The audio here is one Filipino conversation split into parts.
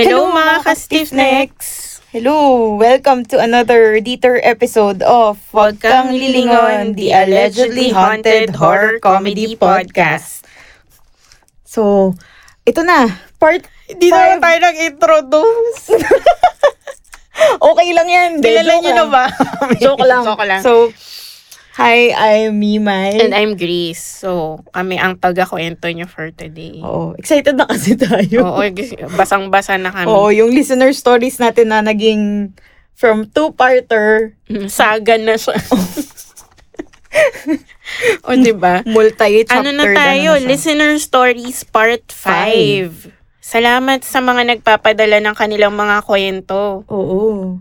Hello, mga ka-stiffnecks! Hello! Welcome to another Dieter episode of Huwag Kang Lilingon, the allegedly haunted horror comedy podcast. So, ito na. Part Hindi naman tayo nag-introduce. Okay lang yan. Hindi, Kilala joke niyo na lang. ba? Joke lang. Joke lang. So, hi, I'm Mimay. And I'm Grace. So, kami ang taga-kwento niyo for today. Oo, excited na kasi tayo. Oo, basang-basa na kami. Oo, yung listener stories natin na naging from two-parter, Saga na siya. o, diba? multi-chapter Ano na tayo? siya. Listener Stories Part 5. Salamat sa mga nagpapadala ng kanilang mga kwento. Oo.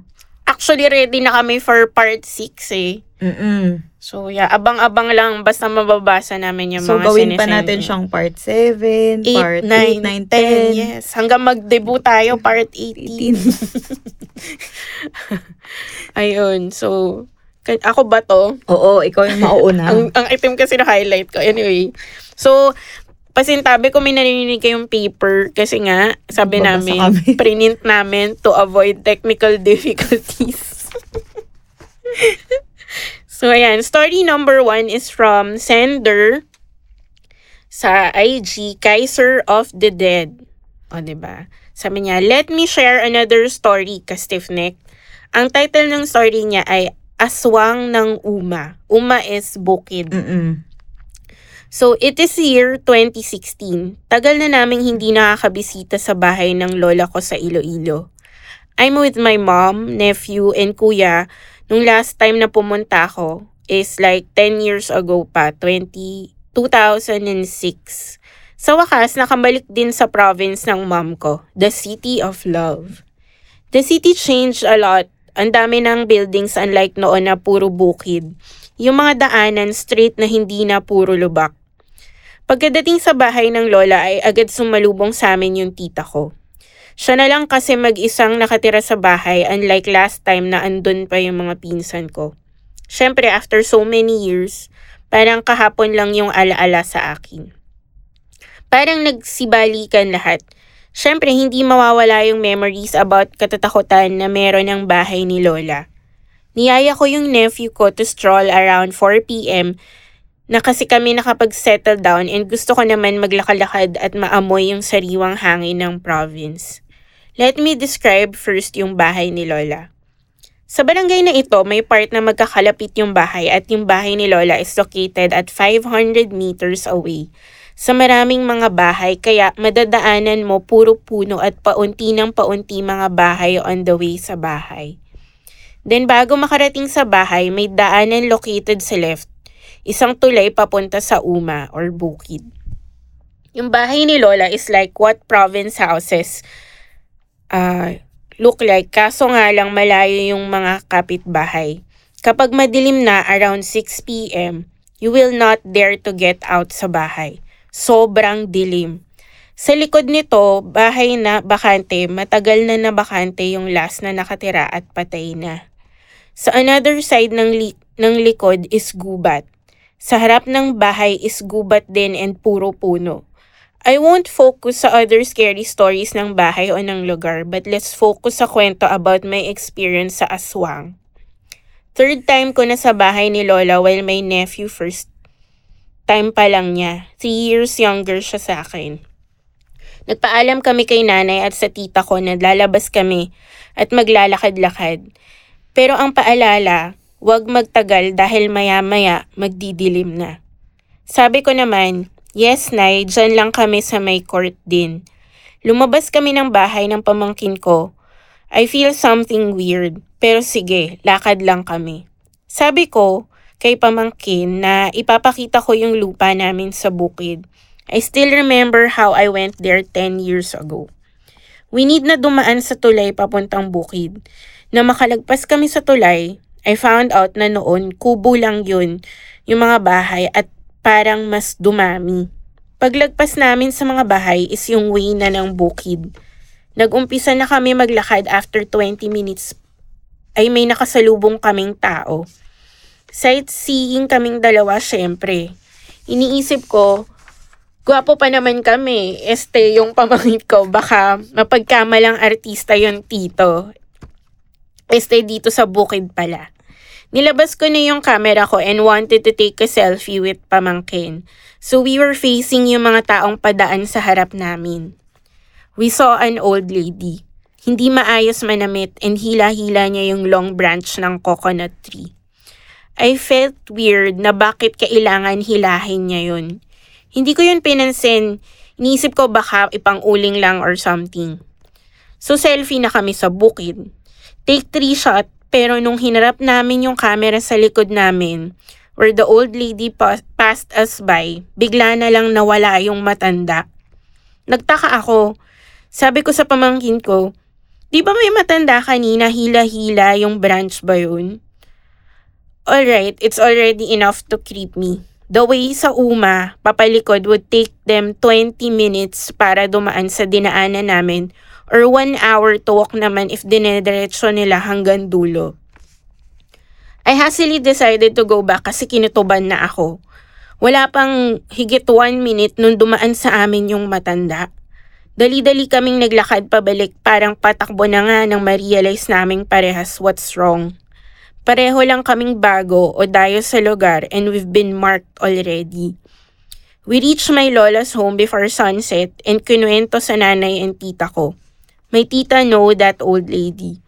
Actually, ready na kami for Part 6 eh. Mm-mm. So, yeah, abang-abang lang basta mababasa namin yung So, mga gawin pa natin siyang part 7, 8, part 9, 8, 9, 10. Yes. Hanggang mag-debut tayo, part 18. 18. Ayun. So, ako ba to? Oo, ikaw yung mauuna. Ang, ang itim kasi na highlight ko. Anyway. So, pasintabi ko may narinig kayong paper kasi nga, sabi Babasa namin, kami. print namin to avoid technical difficulties. so, ayan. Story number one is from Sender sa IG, Kaiser of the Dead. O, diba? Sabi niya, let me share another story, ka stiffneck. Ang title ng story niya ay Aswang ng Uma. Uma is bukid. Mm-mm. So, it is year 2016. Tagal na naming hindi nakakabisita sa bahay ng lola ko sa Iloilo. I'm with my mom, nephew, and kuya. Nung last time na pumunta ako is like 10 years ago pa, 20, 2006. Sa wakas, nakabalik din sa province ng mom ko, the City of Love. The city changed a lot. Ang dami ng buildings unlike noon na puro bukid. Yung mga daanan straight na hindi na puro lubak. Pagkadating sa bahay ng lola ay agad sumalubong sa amin yung tita ko. Siya na lang kasi mag-isang nakatira sa bahay unlike last time na andun pa yung mga pinsan ko. Siyempre, after so many years, parang kahapon lang yung alaala sa akin. Parang nagsibalikan lahat. Siyempre, hindi mawawala yung memories about katatakutan na meron ng bahay ni Lola. Niyaya ko yung nephew ko to stroll around 4pm na kasi kami nakapag-settle down and gusto ko naman maglakalakad at maamoy yung sariwang hangin ng province. Let me describe first yung bahay ni Lola. Sa barangay na ito, may part na magkakalapit yung bahay at yung bahay ni Lola is located at 500 meters away sa maraming mga bahay kaya madadaanan mo puro puno at paunti ng paunti mga bahay on the way sa bahay. Then bago makarating sa bahay, may daanan located sa left isang tulay papunta sa Uma or Bukid. Yung bahay ni Lola is like what province houses uh, look like kaso nga lang malayo yung mga kapitbahay. Kapag madilim na around 6 p.m., you will not dare to get out sa bahay. Sobrang dilim. Sa likod nito, bahay na bakante, matagal na nabakante yung last na nakatira at patay na. Sa another side ng, li- ng likod is gubat. Sa harap ng bahay is gubat din and puro puno. I won't focus sa other scary stories ng bahay o ng lugar but let's focus sa kwento about my experience sa aswang. Third time ko na sa bahay ni Lola while my nephew first time pa lang niya. Three years younger siya sa akin. Nagpaalam kami kay nanay at sa tita ko na lalabas kami at maglalakad-lakad. Pero ang paalala, Huwag magtagal dahil maya-maya magdidilim na. Sabi ko naman, yes nay, dyan lang kami sa may court din. Lumabas kami ng bahay ng pamangkin ko. I feel something weird, pero sige, lakad lang kami. Sabi ko kay pamangkin na ipapakita ko yung lupa namin sa bukid. I still remember how I went there 10 years ago. We need na dumaan sa tulay papuntang bukid. Na makalagpas kami sa tulay, I found out na noon kubo lang yun yung mga bahay at parang mas dumami. Paglagpas namin sa mga bahay is yung way na ng bukid. Nag-umpisa na kami maglakad after 20 minutes ay may nakasalubong kaming tao. Sightseeing kaming dalawa syempre. Iniisip ko Gwapo pa naman kami. Este, yung pamangit ko, baka mapagkamalang artista yung tito. Este, dito sa bukid pala. Nilabas ko na yung camera ko and wanted to take a selfie with pamangkin. So we were facing yung mga taong padaan sa harap namin. We saw an old lady. Hindi maayos manamit and hila-hila niya yung long branch ng coconut tree. I felt weird na bakit kailangan hilahin niya yun. Hindi ko yun pinansin. Iniisip ko baka ipang uling lang or something. So selfie na kami sa bukid. Take three shot pero nung hinarap namin yung camera sa likod namin, where the old lady pa- passed us by, bigla na lang nawala yung matanda. Nagtaka ako. Sabi ko sa pamangkin ko, di ba may matanda kanina hila-hila yung branch ba yun? Alright, it's already enough to creep me. The way sa Uma, papalikod would take them 20 minutes para dumaan sa dinaanan namin or 1 hour to walk naman if dinediretso nila hanggang dulo. I hastily decided to go back kasi kinutuban na ako. Wala pang higit 1 minute nung dumaan sa amin yung matanda. Dali-dali kaming naglakad pabalik parang patakbo na nga nang ma-realize naming parehas what's wrong. Pareho lang kaming bago o dayo sa lugar and we've been marked already. We reached my lola's home before sunset and kinuwento sa nanay and tita ko. My tita know that old lady.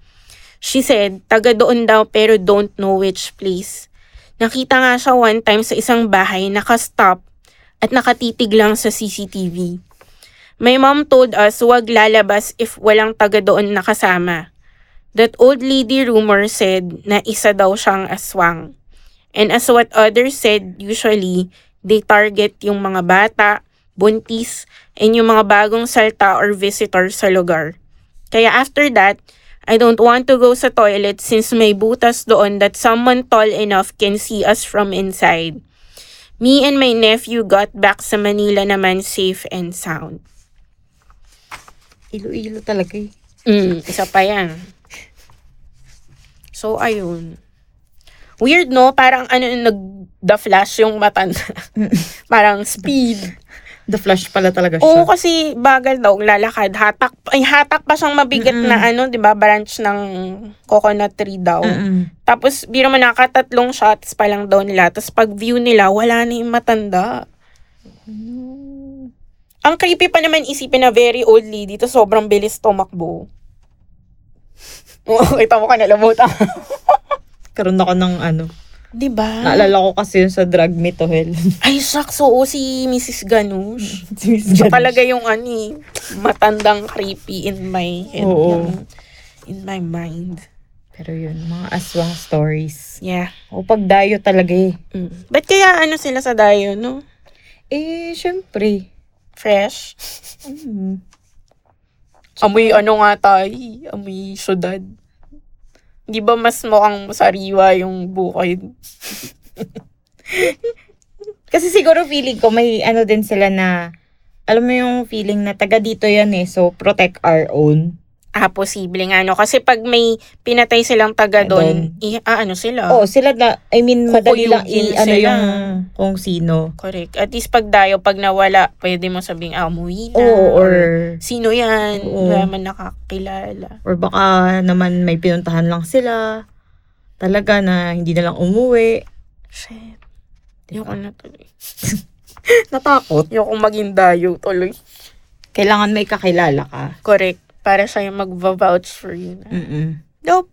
She said, taga doon daw pero don't know which place. Nakita nga siya one time sa isang bahay nakastop at nakatitig lang sa CCTV. My mom told us wag lalabas if walang taga doon nakasama. That old lady rumor said na isa daw siyang aswang. And as what others said, usually, they target yung mga bata, buntis, and yung mga bagong salta or visitor sa lugar. Kaya after that, I don't want to go sa toilet since may butas doon that someone tall enough can see us from inside. Me and my nephew got back sa Manila naman safe and sound. Ilo-ilo talaga eh. Mm, isa pa yan. So, ayun. Weird, no? Parang ano, nag-the flash yung matanda. Parang speed. The Flash pala talaga siya. Oo, kasi bagal daw, lalakad. Hatak, ay, hatak pa siyang mabigat Mm-mm. na ano, di ba? Branch ng coconut tree daw. Mm-mm. Tapos, biro mo nakatatlong shots pa lang daw nila. Tapos, pag view nila, wala na yung matanda. Ang creepy pa naman isipin na very old lady, to sobrang bilis tumakbo. Oo, kita mo ka nalamutan. Karoon ako ng ano. Di ba? Naalala ko kasi yun sa Drag Me to Hell. Ay, shucks, oo, si Mrs. Ganush. si Miss Siya Ganesh. talaga yung ano eh, matandang creepy in my head. Oo. yung- in my mind. Pero yun, mga aswang stories. Yeah. O pagdayo talaga eh. Mm. Ba't kaya ano sila sa dayo, no? Eh, syempre. Fresh. Mm. Amoy ano nga tayo, eh, amoy syudad. Di ba mas mukhang sariwa yung bukid? Kasi siguro feeling ko may ano din sila na alam mo yung feeling na taga dito yan eh. So, protect our own. Ah, posible nga, no? Kasi pag may pinatay silang taga doon, i- ah, ano sila? Oo, sila na, I mean, madali lang i, ano sila. yung kung sino. Correct. At least pag dayo, pag nawala, pwede mo sabing, ah, umuwi na. Oo, or, Sino yan? Oo. Wala man nakakilala. or baka naman may pinuntahan lang sila. Talaga na hindi na lang umuwi. Shit. Diba? Ayoko na tuloy. Natakot. Ayoko maging dayo tuloy. Kailangan may kakilala ka. Correct. Para siya yung mag-vouch for you na. Mm-mm. Nope.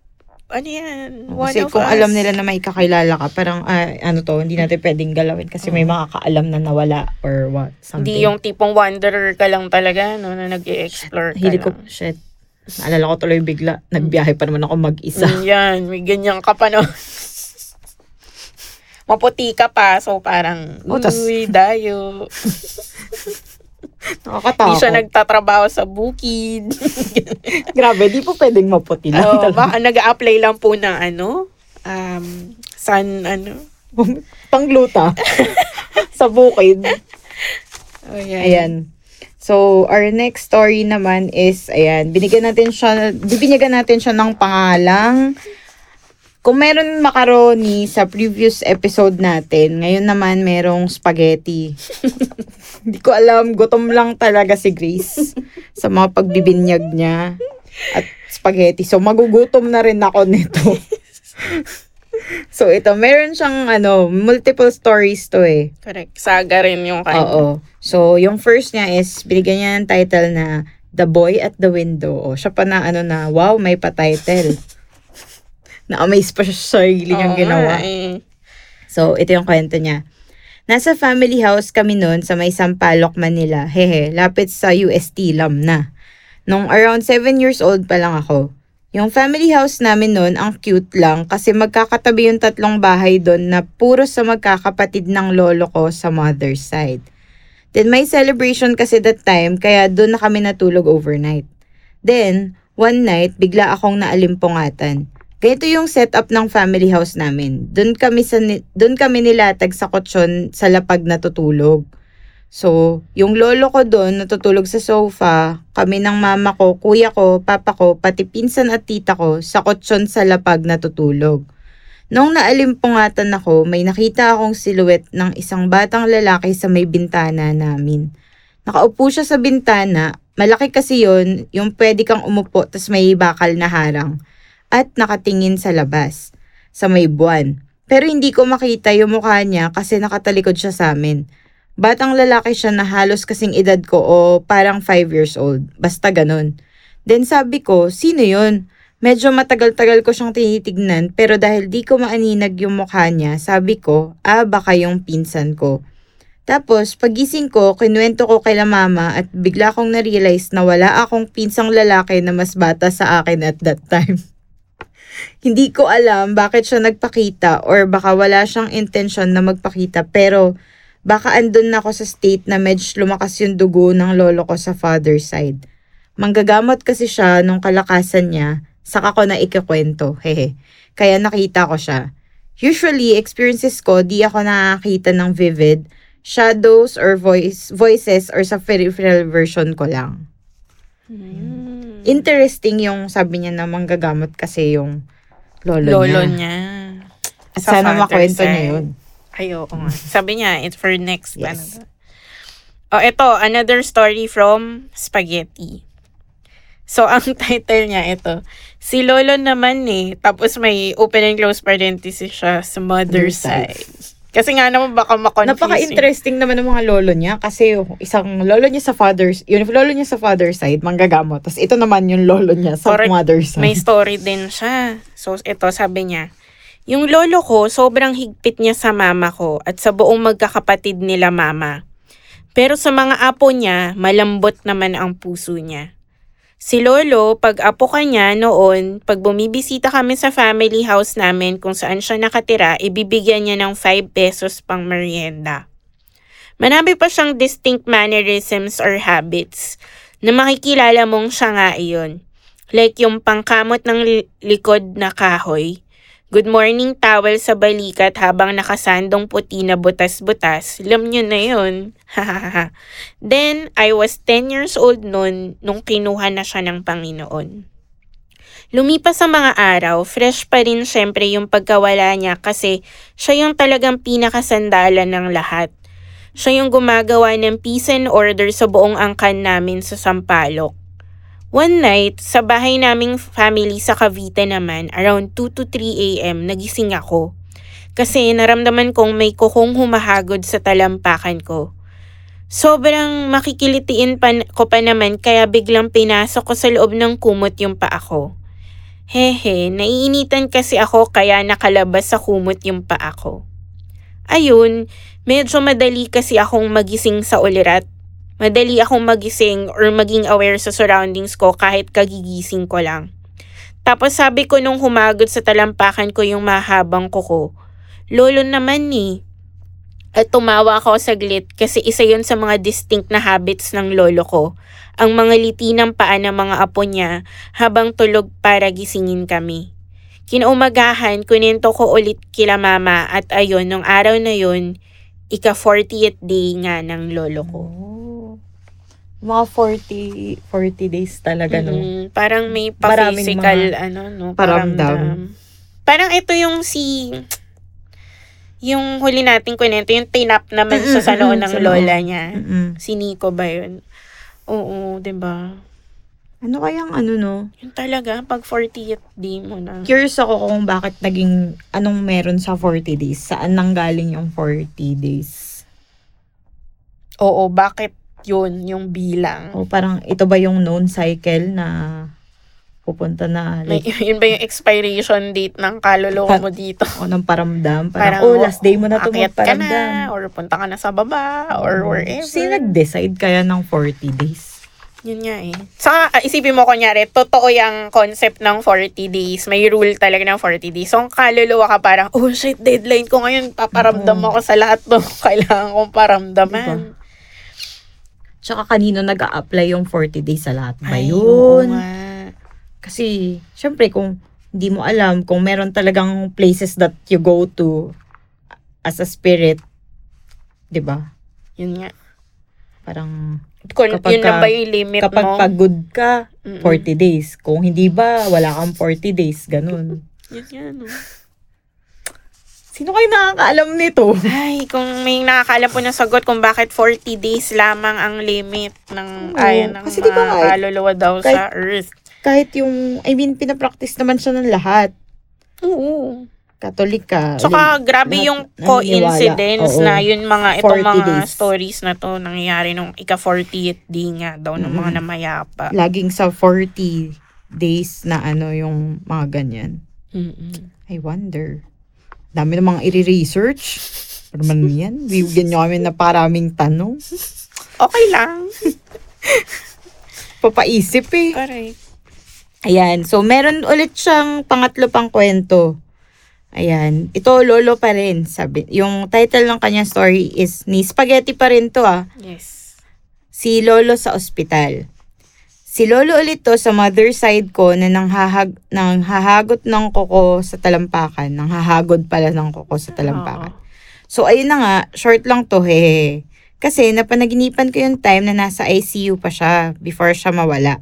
Ano yan? One Kasi of kung us. alam nila na may kakilala ka, parang, ah, ano to, hindi natin pwedeng galawin kasi may makakaalam na nawala or what, something. Hindi yung tipong wanderer ka lang talaga, no, na nag-i-explore ka Hilig ko, lang. shit. Naalala ko tuloy bigla, nagbiyahe pa naman ako mag-isa. Mm, yan, may ganyan ka pa, no? Maputi ka pa, so parang, Oh, tas- uy, dayo. Nakakatakot. Hindi siya nagtatrabaho sa bukid. Grabe, di po pwedeng maputi lang oh, talaga. baka nag-a-apply lang po ng ano, um, sun, ano. Pangluta. sa bukid. Oh, yan. Ayan. So, our next story naman is, ayan, binigyan natin siya, bibinyagan natin siya ng pangalang, kung meron macaroni sa previous episode natin, ngayon naman merong spaghetti. Hindi ko alam, gutom lang talaga si Grace sa mga pagbibinyag niya at spaghetti. So, magugutom na rin ako nito. so, ito, meron siyang, ano, multiple stories to eh. Correct. Saga rin yung kanya. Oo. So, yung first niya is, binigyan niya ng title na The Boy at the Window. O, siya pa na, ano na, wow, may pa-title. Na-amaze pa siya sa sarili niyang Oo ginawa. eh. So, ito yung kwento niya. Nasa family house kami noon sa may Sampaloc, Manila. Hehe, lapit sa UST, Lam na. Nung around 7 years old pa lang ako. Yung family house namin noon, ang cute lang kasi magkakatabi yung tatlong bahay doon na puro sa magkakapatid ng lolo ko sa mother's side. Then may celebration kasi that time kaya doon na kami natulog overnight. Then, one night, bigla akong naalimpungatan. Ganito yung setup ng family house namin. Doon kami sa doon kami nilatag sa kutsyon sa lapag natutulog. So, yung lolo ko doon natutulog sa sofa, kami ng mama ko, kuya ko, papa ko, pati pinsan at tita ko sa kutsyon sa lapag natutulog. Nung naalimpungatan ako, may nakita akong silhouette ng isang batang lalaki sa may bintana namin. Nakaupo siya sa bintana, malaki kasi yon yung pwede kang umupo tas may bakal na harang at nakatingin sa labas, sa may buwan. Pero hindi ko makita yung mukha niya kasi nakatalikod siya sa amin. Batang lalaki siya na halos kasing edad ko o parang 5 years old. Basta ganun. Then sabi ko, sino yun? Medyo matagal-tagal ko siyang tinitignan pero dahil di ko maaninag yung mukha niya, sabi ko, ah baka yung pinsan ko. Tapos, pagising ko, kinuwento ko kay la mama at bigla kong na-realize na wala akong pinsang lalaki na mas bata sa akin at that time. Hindi ko alam bakit siya nagpakita or baka wala siyang intention na magpakita pero baka andun na ako sa state na medyo lumakas yung dugo ng lolo ko sa father's side. Manggagamot kasi siya nung kalakasan niya, saka ko na ikikwento, hehe. Kaya nakita ko siya. Usually, experiences ko, di ako nakakita ng vivid, shadows or voice voices or sa peripheral version ko lang. Hmm. Interesting yung sabi niya na manggagamot kasi yung lolo, Lolo niya. niya. At Sa sana makwento niya side. yun. Ay, oo nga. Sabi niya, it's for next. Yes. Ano. Oh, ito, another story from Spaghetti. So, ang title niya ito, si Lolo naman eh, tapos may open and close parenthesis siya sa Mother's side. Kasi nga naman baka makonfuse. Napaka-interesting naman ng mga lolo niya kasi yung isang lolo niya sa father's, yung lolo niya sa father's side, manggagamot. Tapos ito naman yung lolo niya sa Correct. mother's side. May story din siya. So, ito, sabi niya, yung lolo ko, sobrang higpit niya sa mama ko at sa buong magkakapatid nila mama. Pero sa mga apo niya, malambot naman ang puso niya. Si Lolo, pag apo ka niya noon, pag bumibisita kami sa family house namin kung saan siya nakatira, ibibigyan niya ng 5 pesos pang merienda. Marami pa siyang distinct mannerisms or habits na makikilala mong siya nga iyon. Like yung pangkamot ng li- likod na kahoy, good morning towel sa balikat habang nakasandong puti na butas-butas. Alam nyo na yun. Then, I was 10 years old noon nung kinuha na siya ng Panginoon. Lumipas sa mga araw, fresh pa rin syempre yung pagkawala niya kasi siya yung talagang pinakasandalan ng lahat. Siya yung gumagawa ng peace and order sa buong angkan namin sa Sampaloc. One night, sa bahay naming family sa Cavite naman, around 2 to 3 a.m., nagising ako. Kasi naramdaman kong may kukong humahagod sa talampakan ko. Sobrang makikilitiin pa, ko pa naman kaya biglang pinasok ko sa loob ng kumot yung paa ko. Hehe, naiinitan kasi ako kaya nakalabas sa kumot yung paa ko. Ayun, medyo madali kasi akong magising sa ulirat. Madali akong magising or maging aware sa surroundings ko kahit kagigising ko lang. Tapos sabi ko nung humagod sa talampakan ko yung mahabang kuko, Lolo naman ni. At tumawa ako saglit kasi isa yon sa mga distinct na habits ng lolo ko. Ang mga liti ng paa ng mga apo niya habang tulog para gisingin kami. Kinaumagahan, kunento ko ulit kila mama at ayun, nung araw na yun, ika 40th day nga ng lolo ko. Oh. Mga 40, 40 days talaga, no? Mm, parang may pa-physical, mga ano, no? paramdam. paramdam. Parang ito yung si... Yung huli nating kwento, yung tinap naman sa mm-mm, ng sa lola niya. Mm-mm. Si Nico ba yun? Oo, 'di ba? Ano kayang ano no? Yun talaga, pag 40th day mo na. Curious ako kung bakit naging anong meron sa 40 days. Saan nanggaling yung 40 days? Oo, bakit yun yung bilang? O parang ito ba yung known cycle na pupunta na May, like, yun ba yung expiration date ng kaluluwa mo dito? o ng paramdam? Parang, Parang, oh, last day mo na ito Akyat ka na, magparamdam. or punta ka na sa baba, or Oo. wherever. Sino nag-decide kaya ng 40 days? Yun nga eh. Saka, ah, isipin mo kunyari, totoo yung concept ng 40 days. May rule talaga ng 40 days. So, ang kaluluwa ka parang, oh shit, deadline ko ngayon. Paparamdam Oo. ako sa lahat ng kailangan kong paramdaman. Tsaka kanino nag apply yung 40 days sa lahat ba Ay, yun? nga. Kasi, syempre, kung hindi mo alam, kung meron talagang places that you go to as a spirit, di ba? Yun nga. Parang, Kung Kapag yun na ba yung limit kapag mo? pagod ka, Mm-mm. 40 days. Kung hindi ba, wala kang 40 days. Ganun. Yun nga, no. Sino kayo nakakaalam nito? Ay, kung may nakakaalam po ng sagot kung bakit 40 days lamang ang limit ng Oo, ayan ng kasi mga kahit- kaluluwa daw sa Earth. Kahit yung, I mean, pinapractice naman siya ng lahat. Oo. Katolik ka. Tsaka grabe lahat yung naniniwala. coincidence Oo. na yun mga itong 40 mga days. stories na to nangyayari nung ika 40th day nga daw ng mga namayapa. laging sa 40 days na ano yung mga ganyan. Mm-mm. I wonder. Dami na mga i-research. Pero man yan, bibigyan nyo kami na paraming tanong. Okay lang. Papaisip eh. Correct. Ayan, so meron ulit siyang pangatlo pang kwento. Ayan, ito lolo pa rin. Sabi, yung title ng kanyang story is ni Spaghetti pa rin to ah. Yes. Si lolo sa ospital. Si lolo ulit to sa mother side ko na nanghahag, nanghahagot ng koko sa talampakan. Nanghahagod pala ng koko sa talampakan. So, ayun na nga, short lang to, he. Kasi napanaginipan ko yung time na nasa ICU pa siya before siya mawala.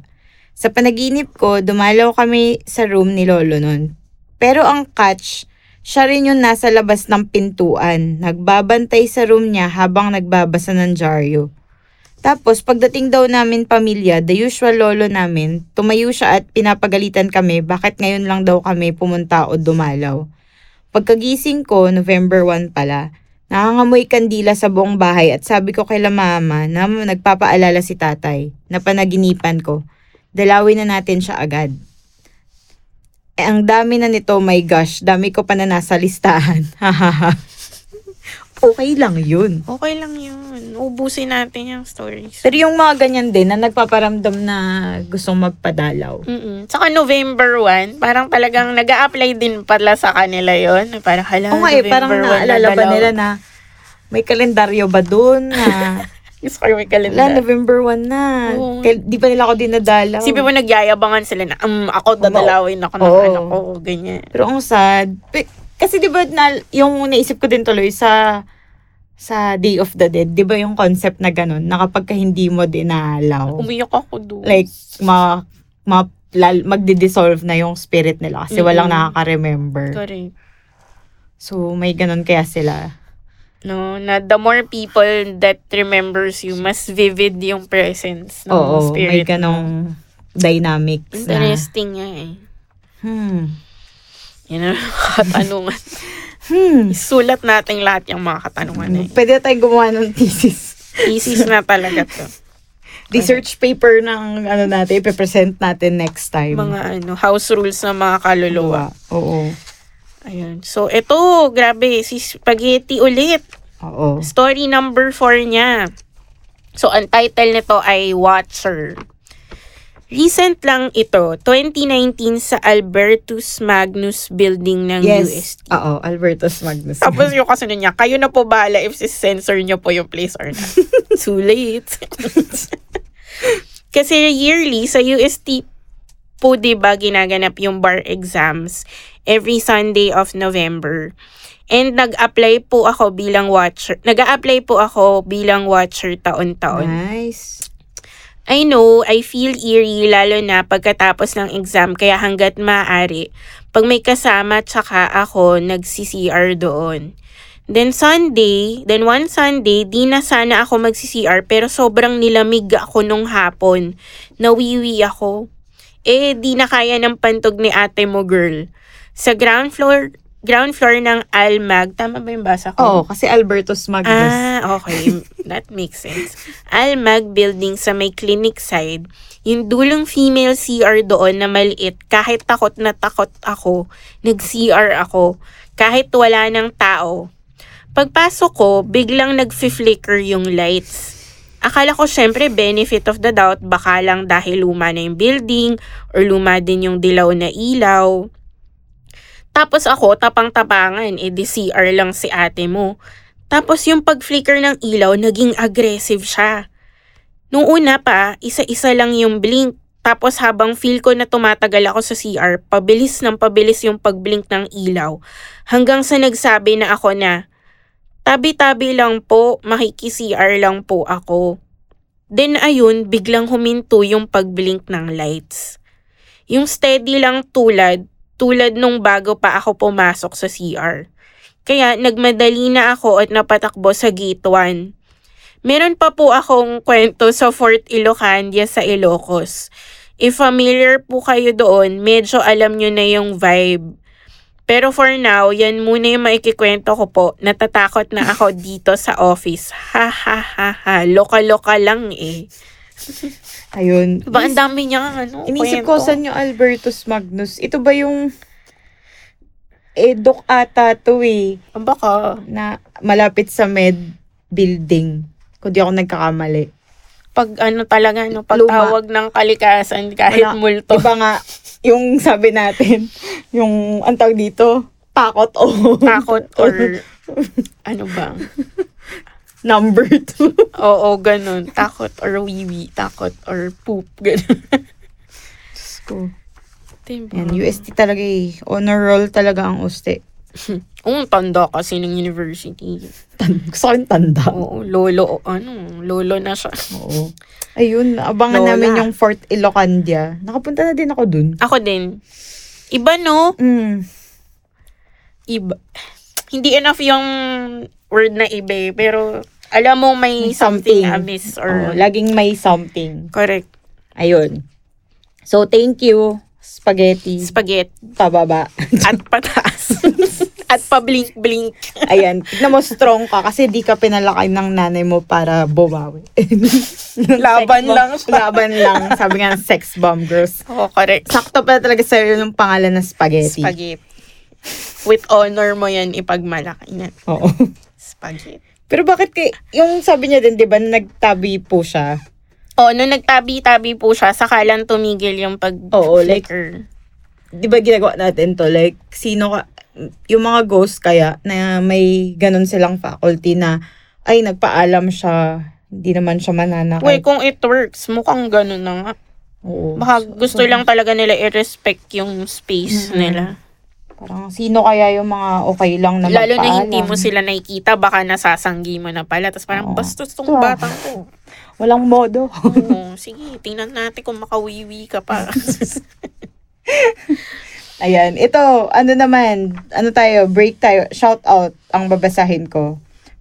Sa panaginip ko, dumalaw kami sa room ni Lolo nun. Pero ang catch, siya rin yung nasa labas ng pintuan. Nagbabantay sa room niya habang nagbabasa ng dyaryo. Tapos, pagdating daw namin pamilya, the usual lolo namin, tumayo siya at pinapagalitan kami bakit ngayon lang daw kami pumunta o dumalaw. Pagkagising ko, November 1 pala, nangangamoy kandila sa buong bahay at sabi ko kay la mama na nagpapaalala si tatay na panaginipan ko. Dalawin na natin siya agad. Eh, ang dami na nito, my gosh, dami ko pa na nasa listahan. Hahaha. Okay lang yun. Okay lang yun. Ubusin natin yung stories. Pero yung mga ganyan din na nagpaparamdam na gustong magpadalaw. Mm-mm. Saka November 1, parang talagang nag apply din pala sa kanila yon Parang hala, Oo nga eh, parang November 1 naalala ba dalaw. nila na may kalendaryo ba doon na Yes, kayo may wala, kalendar. November 1 na. Oo. Kail- di pa nila ako dinadalaw. Sipin mo nagyayabangan sila na, um, ako dadalawin ako ng Oo. anak ko, ganyan. Pero ang sad. Pe- Kasi di ba na, yung naisip ko din tuloy sa sa Day of the Dead, di ba yung concept na ganun, na kapag ka hindi mo dinalaw, Umiyak ako doon. like, ma, ma, lal, magdi-dissolve na yung spirit nila kasi walang Mm-mm. nakaka-remember. Correct. So, may ganun kaya sila. No, na the more people that remembers you, mas vivid yung presence ng Oo, spirit. may ganong dynamics na, Interesting nga eh. hmm, Yan ang katanungan. hmm, Isulat natin lahat yung mga katanungan na yun. pwede tayong gumawa ng thesis. Thesis na talaga to. Research paper ng ano natin, ipipresent natin next time. Mga ano, house rules ng mga kaluluwa. Oo. Ayun. So, ito, grabe, si Spaghetti ulit. Oo. Story number 4 niya. So, ang title nito ay Watcher. Recent lang ito, 2019 sa Albertus Magnus Building ng Yes. UST. Oo, Albertus Magnus. Tapos yung kasunod niya, kayo na po bahala if censor niyo po yung place or not. Too late. Kasi yearly sa UST po 'di ba ginaganap yung bar exams every Sunday of November. And nag-apply po ako bilang watcher. Nag-apply po ako bilang watcher taon-taon. Nice. I know, I feel eerie lalo na pagkatapos ng exam kaya hanggat maaari, pag may kasama tsaka ako, nagsi-CR doon. Then Sunday, then one Sunday, di na sana ako magsi-CR pero sobrang nilamig ako nung hapon. Nawiwi ako. Eh, di na kaya ng pantog ni ate mo, girl. Sa ground floor, ground floor ng Almag, tama ba yung basa ko? Oo, kasi Albertus Magnus. Ah, okay. That makes sense. Almag building sa may clinic side. Yung dulong female CR doon na maliit, kahit takot na takot ako, nag-CR ako. Kahit wala ng tao. Pagpasok ko, biglang nag-flicker yung lights. Akala ko syempre benefit of the doubt, baka lang dahil luma na yung building or luma din yung dilaw na ilaw. Tapos ako, tapang-tapangan, eh di CR lang si ate mo. Tapos yung pag-flicker ng ilaw, naging aggressive siya. Nung una pa, isa-isa lang yung blink. Tapos habang feel ko na tumatagal ako sa CR, pabilis ng pabilis yung pag-blink ng ilaw. Hanggang sa nagsabi na ako na, tabi-tabi lang po, makiki-CR lang po ako. Then ayun, biglang huminto yung pag-blink ng lights. Yung steady lang tulad, tulad nung bago pa ako pumasok sa CR. Kaya nagmadali na ako at napatakbo sa gate 1. Meron pa po akong kwento sa Fort Ilocandia sa Ilocos. If familiar po kayo doon, medyo alam nyo na yung vibe. Pero for now, yan muna yung maikikwento ko po. Natatakot na ako dito sa office. Ha ha ha ha. Loka-loka lang eh. Ayun. Diba ang dami niya ano, Inisip ko saan yung Albertus Magnus. Ito ba yung Edok ata to eh. Ah, Baka. Na malapit sa med building. Kung di ako nagkakamali. Pag ano talaga, no, pagtawag ng kalikasan kahit Wala. multo. Iba nga, yung sabi natin, yung ang tawag dito, takot o Takot or ano ba? Number two. Oo, ganun. Takot or wiwi. Takot or poop. Ganun. Diyos ko. Diba? Yan, UST talaga eh. Honor roll talaga ang uste. Ang tanda kasi ng university. Tan- Gusto ko tanda. Oo, lolo, ano, lolo na siya. Oo. Ayun, abangan Lola. namin yung Fort Ilocandia. Nakapunta na din ako dun. Ako din. Iba, no? Mm. Iba. Hindi enough yung word na iba eh, pero alam mo may, May something, something. amiss or... laging may something. correct. Ayun. So, thank you, spaghetti. Spaghetti. Pababa. At pataas. At pa-blink-blink. Ayan, tignan mo strong ka kasi di ka pinalaki ng nanay mo para bumawi. Laban lang siya. Laban lang. Sabi nga ng sex bomb girls. Oo, correct. Sakto pa talaga sa'yo yung pangalan ng spaghetti. Spaghetti. With honor mo yan ipagmalaki na. Oo. Spaghetti. Pero bakit kay, yung sabi niya din, di ba, na nagtabi po siya. Oh, nung nagtabi-tabi po siya, saka lang tumigil yung pag Oo, like, flicker. di ba ginagawa natin to? Like, sino ka, yung mga ghost kaya na may ganun silang faculty na, ay, nagpaalam siya, hindi naman siya mananakay. Uy, kung it works, mukhang ganun na nga. Oo. Baka gusto lang talaga nila i-respect yung space Mm-mm. nila. Parang sino kaya yung mga okay lang na Lalo na hindi mo sila nakikita, baka nasasanggi mo na pala. Tapos parang, Oo. bastos tong Ito ah. batang ko. Walang modo. Oo, sige, tingnan natin kung makawiwi ka pa. Ayan, ito, ano naman, ano tayo, break tayo, shout out ang babasahin ko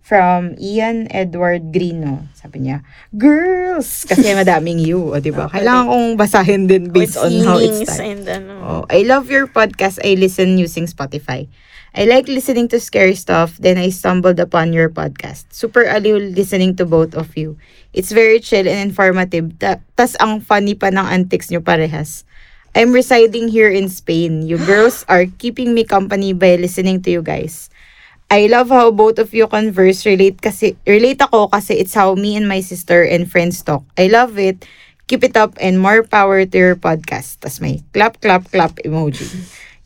from Ian Edward Grino. Sabi niya, girls! Kasi madaming you, o diba? Kailangan kong basahin din based With on how it's and ano. Oh, I love your podcast. I listen using Spotify. I like listening to scary stuff. Then I stumbled upon your podcast. Super aliw listening to both of you. It's very chill and informative. Ta- tas ang funny pa ng antics nyo parehas. I'm residing here in Spain. You girls are keeping me company by listening to you guys. I love how both of you converse relate kasi relate ako kasi it's how me and my sister and friends talk. I love it. Keep it up and more power to your podcast. Tas may clap clap clap emoji.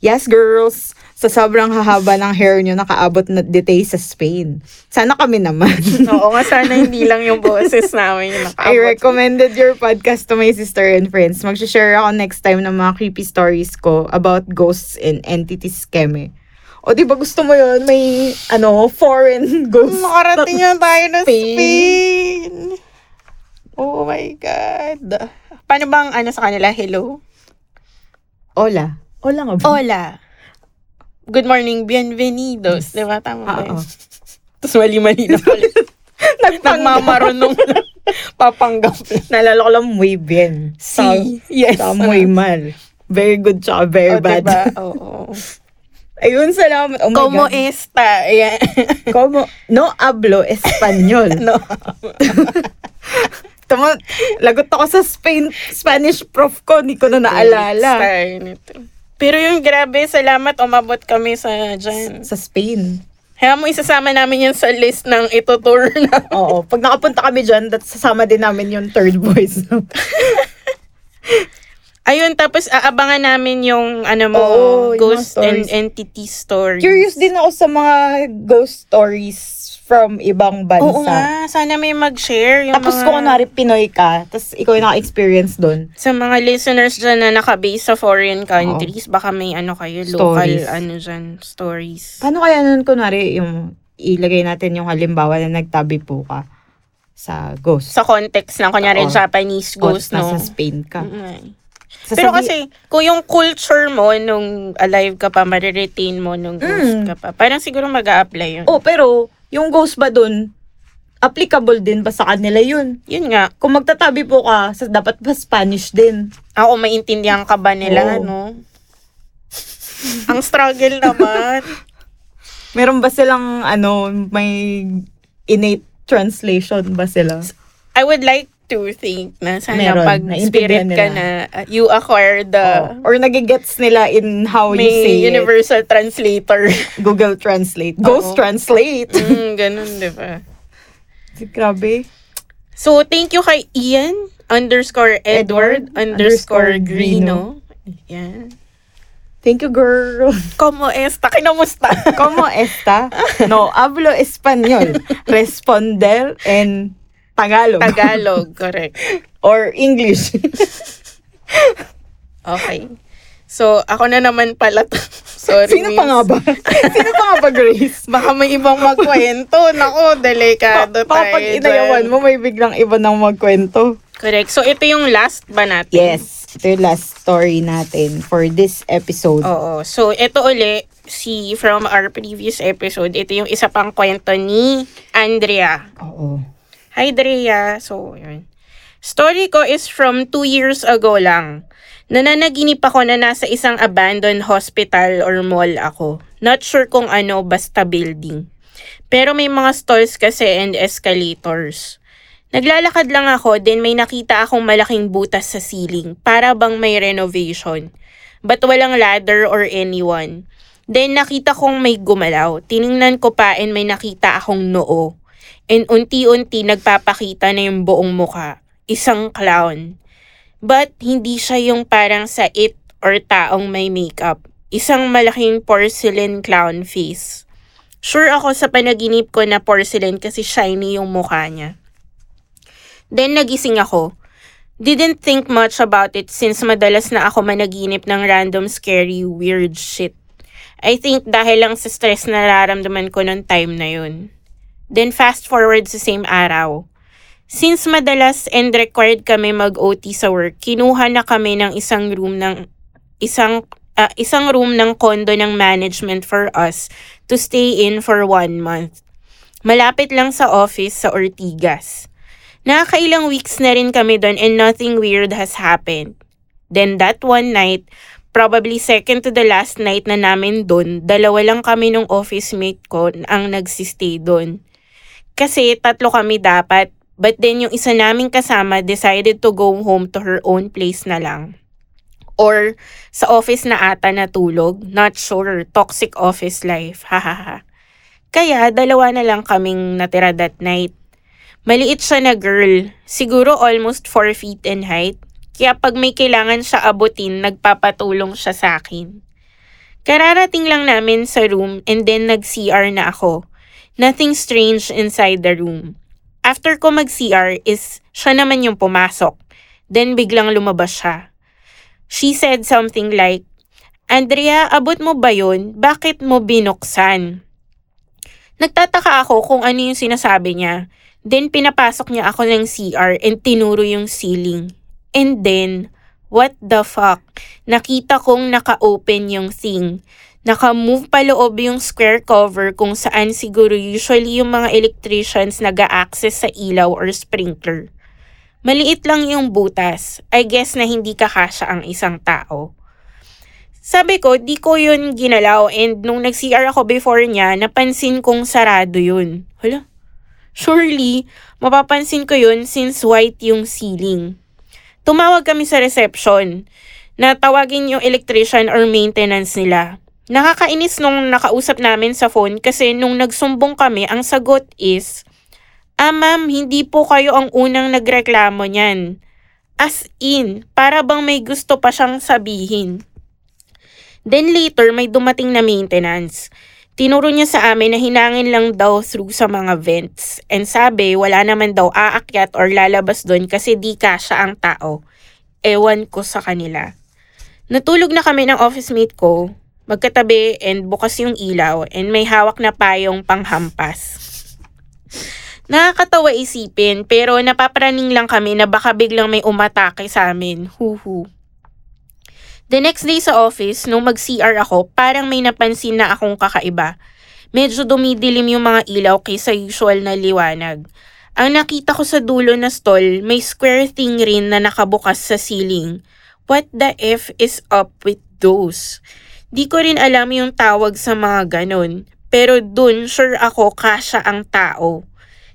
Yes, girls. Sa sobrang hahaba ng hair nyo, nakaabot na detail sa Spain. Sana kami naman. Oo nga, sana hindi lang yung boses namin yung nakaabot. I recommended your podcast to my sister and friends. Mag-share ako next time ng mga creepy stories ko about ghosts and entities keme. O di ba gusto mo yun? May, ano, foreign ghosts. Makarating na tayo ng Spain. Spain. Oh my God. Paano bang ano sa kanila? Hello? Hola. Hola nga ba? Hola. Good morning, bienvenidos. Di ba? Tama ba Oo. yun? Tapos mali-mali na pala. Nagmamaronong. Papanggap. Nalala ko lang muy bien. Si, yes. Sa muy mal. Very good tsaka very O, bad. diba? Oo. Ayun, salamat. Oh my Como God. esta? Ayan. Como, no hablo español. no. Tama, lagot ako sa Spain, Spanish prof ko, hindi ko na naalala. Pero yung grabe, salamat umabot kami sa dyan. Sa Spain. Kaya mo isasama namin yan sa list ng itutour na. Oo. Pag nakapunta kami dyan, sasama din namin yung third voice. Ayun, tapos aabangan namin yung ano mo, Oo, yung ghost mga and stories. entity stories. Curious din ako sa mga ghost stories from ibang bansa. Oo nga, sana may mag-share yung Tapos mga, kung kunwari Pinoy ka, tapos ikaw yung naka-experience doon. sa mga listeners dyan na nakabase sa foreign countries, baka may ano kayo, local Stories. ano dyan, stories. Paano kaya nun, kunwari, yung ilagay natin yung halimbawa na nagtabi po ka sa ghost. Sa context ng, kunyari, Oo. Japanese O, ghost, no? nasa Spain ka. Mm. Sasabi- Pero kasi, kung yung culture mo, nung alive ka pa, mariretain mo nung ghost Mm. ka pa, parang siguro mag apply yun. Oh, pero yung ghost ba dun, applicable din ba sa kanila yun? Yun nga, Kung magtatabi po ka, sa, dapat ba Spanish din? ako maintindihan ka ba nila, Oo. no? Ang struggle naman. Meron ba silang, ano, may innate translation ba sila? I would like to think na sana Meron, pag spirit ka nila. na, uh, you acquire the Oh. Or nagigets nila in how you may say it. universal translator. Google Translate. Ghost Oo. Translate. mm, ganun, di ba? Grabe. So, thank you kay Ian underscore Edward, Edward underscore underscore Grino. Yan. Thank you, girl. Como esta? Kinamusta? ¿Cómo está? No, hablo español. Responder en Tagalog. Tagalog, correct. Or English. Okay. So, ako na naman pala to. Sorry, Sino pa miss. nga ba? Sino pa nga ba, Grace? Baka may ibang magkwento. Nako, delikado pag tayo inayawan dyan. mo, may biglang iba nang magkwento. Correct. So, ito yung last ba natin? Yes. Ito yung last story natin for this episode. Oo. So, ito uli, si from our previous episode, ito yung isa pang kwento ni Andrea. Oo. Hi, Drea. So, yun. Story ko is from two years ago lang. Nananaginip ako na nasa isang abandoned hospital or mall ako. Not sure kung ano, basta building. Pero may mga stalls kasi and escalators. Naglalakad lang ako, then may nakita akong malaking butas sa ceiling, para bang may renovation. But walang ladder or anyone. Then nakita kong may gumalaw. Tiningnan ko pa and may nakita akong noo. And unti-unti nagpapakita na yung buong muka. Isang clown. But hindi siya yung parang sa it or taong may makeup. Isang malaking porcelain clown face. Sure ako sa panaginip ko na porcelain kasi shiny yung mukha niya. Then nagising ako. Didn't think much about it since madalas na ako managinip ng random scary weird shit. I think dahil lang sa stress na nararamdaman ko noong time na yun. Then fast forward sa same araw. Since madalas and required kami mag-OT sa work, kinuha na kami ng isang room ng isang ah, isang room ng condo ng management for us to stay in for one month. Malapit lang sa office sa Ortigas. Nakakailang weeks na rin kami doon and nothing weird has happened. Then that one night, probably second to the last night na namin doon, dalawa lang kami nung office mate ko ang nagsistay doon. Kasi tatlo kami dapat, but then yung isa naming kasama decided to go home to her own place na lang. Or sa office na ata natulog, not sure, toxic office life, hahaha. Kaya dalawa na lang kaming natira that night. Maliit siya na girl, siguro almost 4 feet in height. Kaya pag may kailangan siya abutin, nagpapatulong siya sa akin. Kararating lang namin sa room and then nag-CR na ako. Nothing strange inside the room. After ko mag-CR is siya naman yung pumasok. Then biglang lumabas siya. She said something like, Andrea, abot mo ba yun? Bakit mo binuksan? Nagtataka ako kung ano yung sinasabi niya. Then pinapasok niya ako ng CR and tinuro yung ceiling. And then, what the fuck? Nakita kong naka-open yung thing. Naka-move pa loob yung square cover kung saan siguro usually yung mga electricians nag access sa ilaw or sprinkler. Maliit lang yung butas. I guess na hindi kakasya ang isang tao. Sabi ko, di ko yun ginalaw and nung nag-CR ako before niya, napansin kong sarado yun. Hala, surely, mapapansin ko yun since white yung ceiling. Tumawag kami sa reception na tawagin yung electrician or maintenance nila. Nakakainis nung nakausap namin sa phone kasi nung nagsumbong kami, ang sagot is, Ah ma'am, hindi po kayo ang unang nagreklamo niyan. As in, para bang may gusto pa siyang sabihin. Then later, may dumating na maintenance. Tinuro niya sa amin na hinangin lang daw through sa mga vents. And sabi, wala naman daw aakyat or lalabas doon kasi di kasya ang tao. Ewan ko sa kanila. Natulog na kami ng office mate ko, magkatabi and bukas yung ilaw and may hawak na payong panghampas. Nakakatawa isipin pero napapraning lang kami na baka biglang may umatake sa amin. Huhu. The next day sa office, nung mag-CR ako, parang may napansin na akong kakaiba. Medyo dumidilim yung mga ilaw kaysa usual na liwanag. Ang nakita ko sa dulo na stall, may square thing rin na nakabukas sa ceiling. What the F is up with those? Di ko rin alam yung tawag sa mga ganon. Pero dun, sure ako kasya ang tao.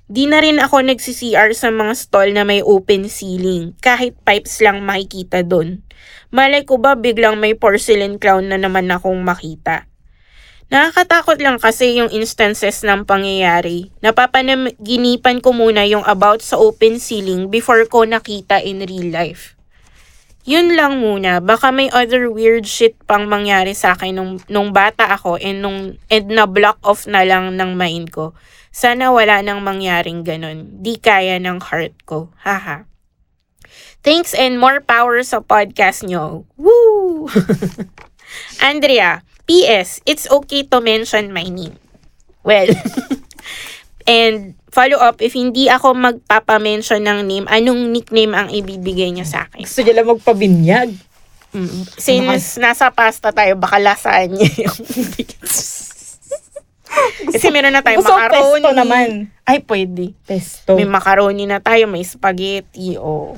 Di na rin ako nagsi-CR sa mga stall na may open ceiling, kahit pipes lang makikita dun. Malay ko ba biglang may porcelain crown na naman akong makita. Nakakatakot lang kasi yung instances ng pangyayari. Napapanaginipan ko muna yung about sa open ceiling before ko nakita in real life. Yun lang muna. Baka may other weird shit pang mangyari sa akin nung, nung bata ako and, nung, and na block off na lang ng mind ko. Sana wala nang mangyaring ganun. Di kaya ng heart ko. Haha. Thanks and more power sa podcast nyo. Woo! Andrea, P.S. It's okay to mention my name. Well, and follow up, if hindi ako magpapamention ng name, anong nickname ang ibibigay niya sa akin? Gusto niya lang magpabinyag. Mm. Since nasa pasta tayo, baka lasagna yung Kasi meron na tayo Gusto ko macaroni. naman. Ay, pwede. Pesto. May macaroni na tayo, may spaghetti, o...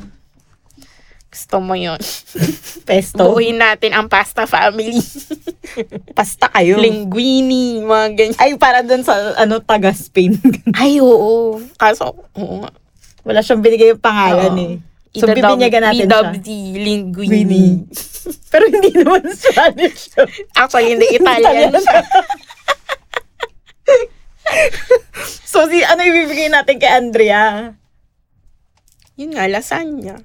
Gusto mo yun. Pesto. Buuin natin ang pasta family. Pasta kayo. Linguini, mga ganyan. Ay, para dun sa, ano, taga Spain. Ay, oo. Kaso, oo nga. Wala siyang binigay yung pangalan Oo. eh. So, Idadub- bibinyagan natin siya. idubbed linguini. Linguini. Pero hindi naman Spanish. Actually, hindi Italian siya. so, si, ano ibibigay natin kay Andrea? Yun nga, lasagna.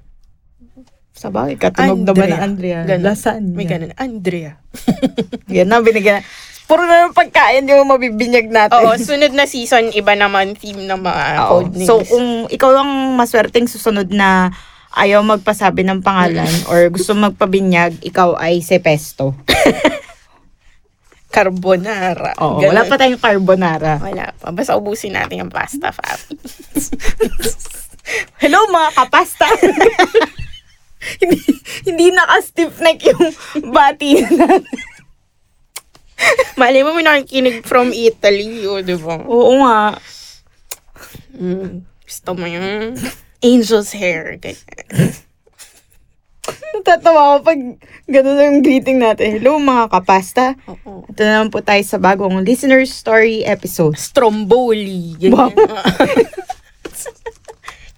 Sa bagay, katunog naman ng Andrea. Ganun. Lasagna. May ganun. Andrea. Yan na, binigyan. Puro na ng pagkain yung mabibinyag natin. Oo, sunod na season, iba naman theme ng mga Oo. code names. So, kung ikaw ang maswerteng susunod na ayaw magpasabi ng pangalan or gusto magpabinyag, ikaw ay si Pesto. Carbonara. Oo, Ganun. wala pa tayong carbonara. Wala pa. Basta ubusin natin yung pasta, fam. Hello mga kapasta! hindi, hindi naka-stiff neck yung bati natin. Mali mo may nakikinig from Italy, o, di ba? Oo nga. Mm, gusto mo yung angel's hair. Ganyan. Natatawa ako pag gano'n yung greeting natin. Hello mga kapasta. Oo. Ito na naman po tayo sa bagong listener story episode. Stromboli. Ganyan.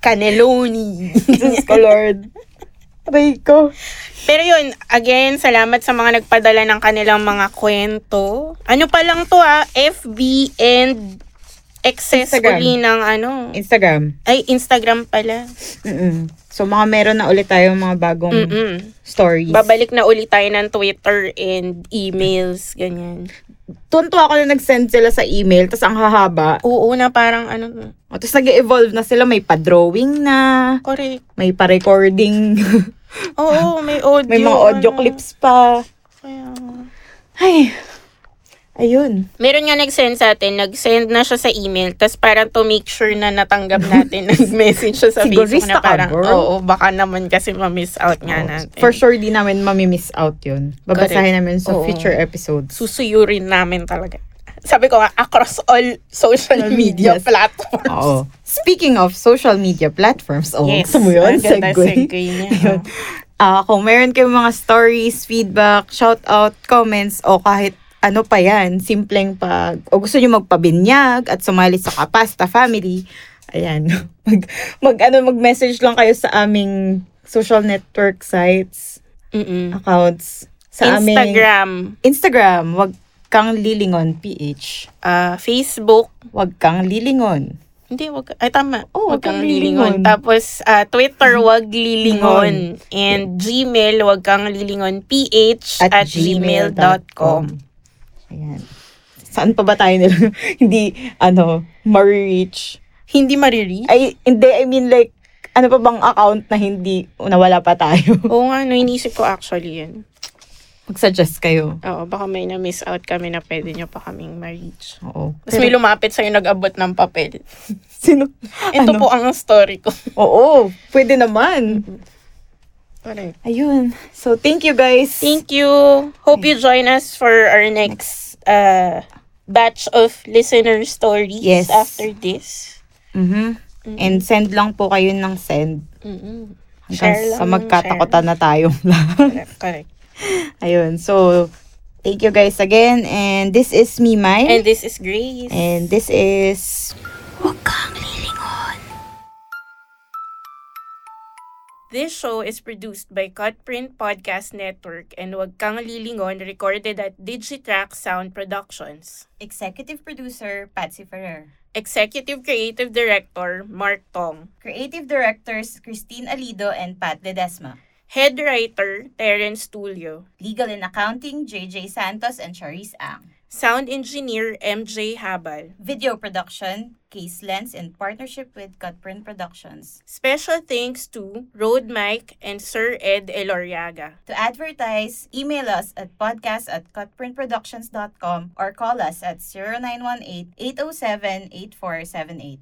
Cannelloni. Jesus ko Lord. Aray ko. Pero yun, again, salamat sa mga nagpadala ng kanilang mga kwento. Ano pa lang to ah, FB and excess Instagram. uli ng ano. Instagram. Ay, Instagram pala. Mm-mm. So mga meron na ulit tayong mga bagong Mm-mm. stories. Babalik na ulit tayo ng Twitter and emails, ganyan. Tunto ako na nag-send sila sa email, tapos ang hahaba. Oo na parang ano, O, Tapos nag-evolve na sila, may pa-drawing na, correct. may pa-recording, Oo, may audio. may mga audio ano. clips pa. Kaya, Ay, Ayun. Meron nga nag-send sa atin, nag-send na siya sa email, tas parang to make sure na natanggap natin, nag-message siya sa Facebook Sigurista na ka, parang, girl. oo, baka naman kasi ma-miss out nga Oo. natin. For sure, di namin mamimiss out yun. Babasahin namin sa Oo. future episodes. Susuyurin namin talaga. Sabi ko nga, across all social media medias. platforms. Oo. Speaking of social media platforms, oh, Yes. gusto mo yun? Ang ganda Segue. segue niya. Ah, kung meron kayong mga stories, feedback, shout out, comments, o kahit ano pa yan, simpleng pag, o gusto nyo magpabinyag at sumali sa Kapasta Family, ayan, mag, mag, ano, mag-message lang kayo sa aming social network sites, Mm-mm. accounts, sa aming Instagram, Instagram, wag kang lilingon PH. ah, Facebook, Wag kang lilingon. Hindi, wag, ay tama. Oh, wag kang lilingon. lilingon. Tapos, ah, Twitter, wag lilingon. And Gmail, wag kang lilingon. ph at, gmail.com. Ayan. Saan pa ba tayo nila? hindi, ano, ma-reach? Hindi maririnig. Ay, hindi, I mean like, ano pa bang account na hindi, nawala pa tayo? Oo nga, no, inisip ko actually yun. Mag-suggest kayo. Oo, baka may na-miss out kami na pwede nyo pa kaming ma-reach. Oo. Tapos may lumapit sa'yo nag-abot ng papel. Sino? Ito Ano? po ang story ko. Oo, pwede naman. Correct. Ayun. So, thank you guys. Thank you. Hope you join us for our next uh, batch of listener stories Yes. after this. Mhm. And send lang po kayo ng send. Mm-mm. Hanggang Share lang sa ng magkatakotan na tayong lahat. Correct, correct. Ayun. So, thank you guys again. And this is me, Mai. And this is Grace. And this is... Wagang Lilingon. This show is produced by Cutprint Podcast Network and Wag Kang Lilingon recorded at Digitrack Sound Productions. Executive Producer, Patsy Ferrer. Executive Creative Director, Mark Tong. Creative Directors, Christine Alido and Pat Ledesma. Head Writer, Terence Tulio. Legal and Accounting, JJ Santos and Charisse Ang. Sound Engineer, MJ Habal. Video Production, Case Lens in partnership with Cutprint Productions. Special thanks to Road Mike and Sir Ed Eloriaga. To advertise, email us at podcast at cutprintproductions.com or call us at 0918-807-8478.